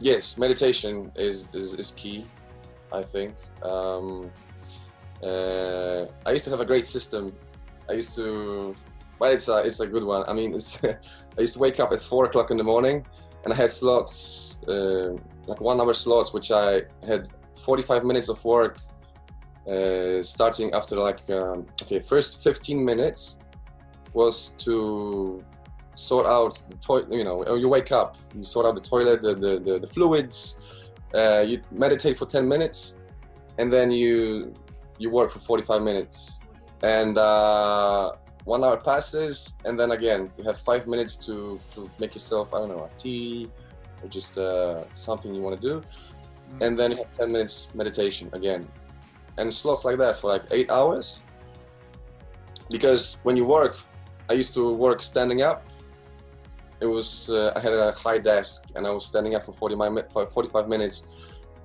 yes, meditation is, is, is key, I think. Um, uh, I used to have a great system. I used to, but it's a, it's a good one. I mean, it's, I used to wake up at four o'clock in the morning and I had slots, uh, like one hour slots, which I had 45 minutes of work uh, starting after like, um, okay, first 15 minutes was to sort out the toilet, you know, you wake up, you sort out the toilet, the, the, the, the fluids, uh, you meditate for 10 minutes, and then you you work for 45 minutes. And uh, one hour passes, and then again, you have five minutes to, to make yourself, I don't know, a tea or just uh, something you want to do. And then you have 10 minutes meditation again. And slots like that for like eight hours. Because when you work, I used to work standing up it was uh, I had a high desk and I was standing up for 40 for 45 minutes,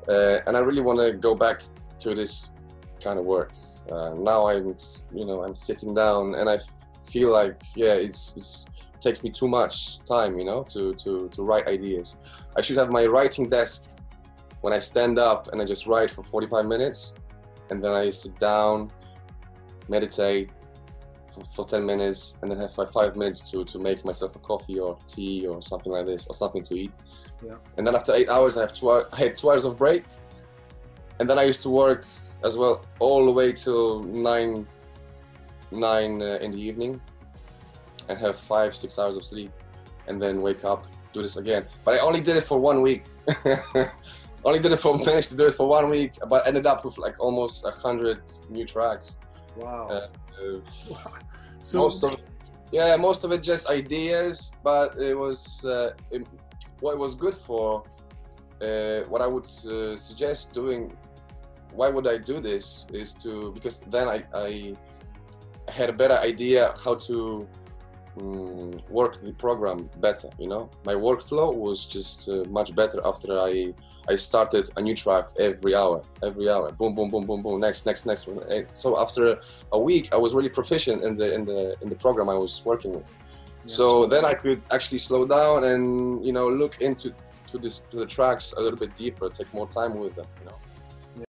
uh, and I really want to go back to this kind of work. Uh, now I'm you know I'm sitting down and I feel like yeah it's, it's it takes me too much time you know to to to write ideas. I should have my writing desk when I stand up and I just write for 45 minutes, and then I sit down, meditate, for 10 minutes and then have like five minutes to, to make myself a coffee or tea or something like this or something to eat. Yeah. And then after eight hours, I have two, I had two hours of break. And then I used to work as well all the way till nine, nine uh, in the evening and have five, six hours of sleep and then wake up, do this again. But I only did it for one week. only did it for, managed to do it for one week, but ended up with like almost a hundred new tracks. Wow. Uh, so most of, yeah, most of it just ideas, but it was uh, it, what it was good for. Uh, what I would uh, suggest doing. Why would I do this? Is to because then I, I had a better idea how to um, work the program better. You know, my workflow was just uh, much better after I I started a new track every hour, every hour. Boom, boom, boom, boom, boom. Next, next, next one. And so after a week, I was really proficient in the in the in the program I was working with. Yes. So then I could actually slow down and you know look into to this to the tracks a little bit deeper, take more time with them. You know.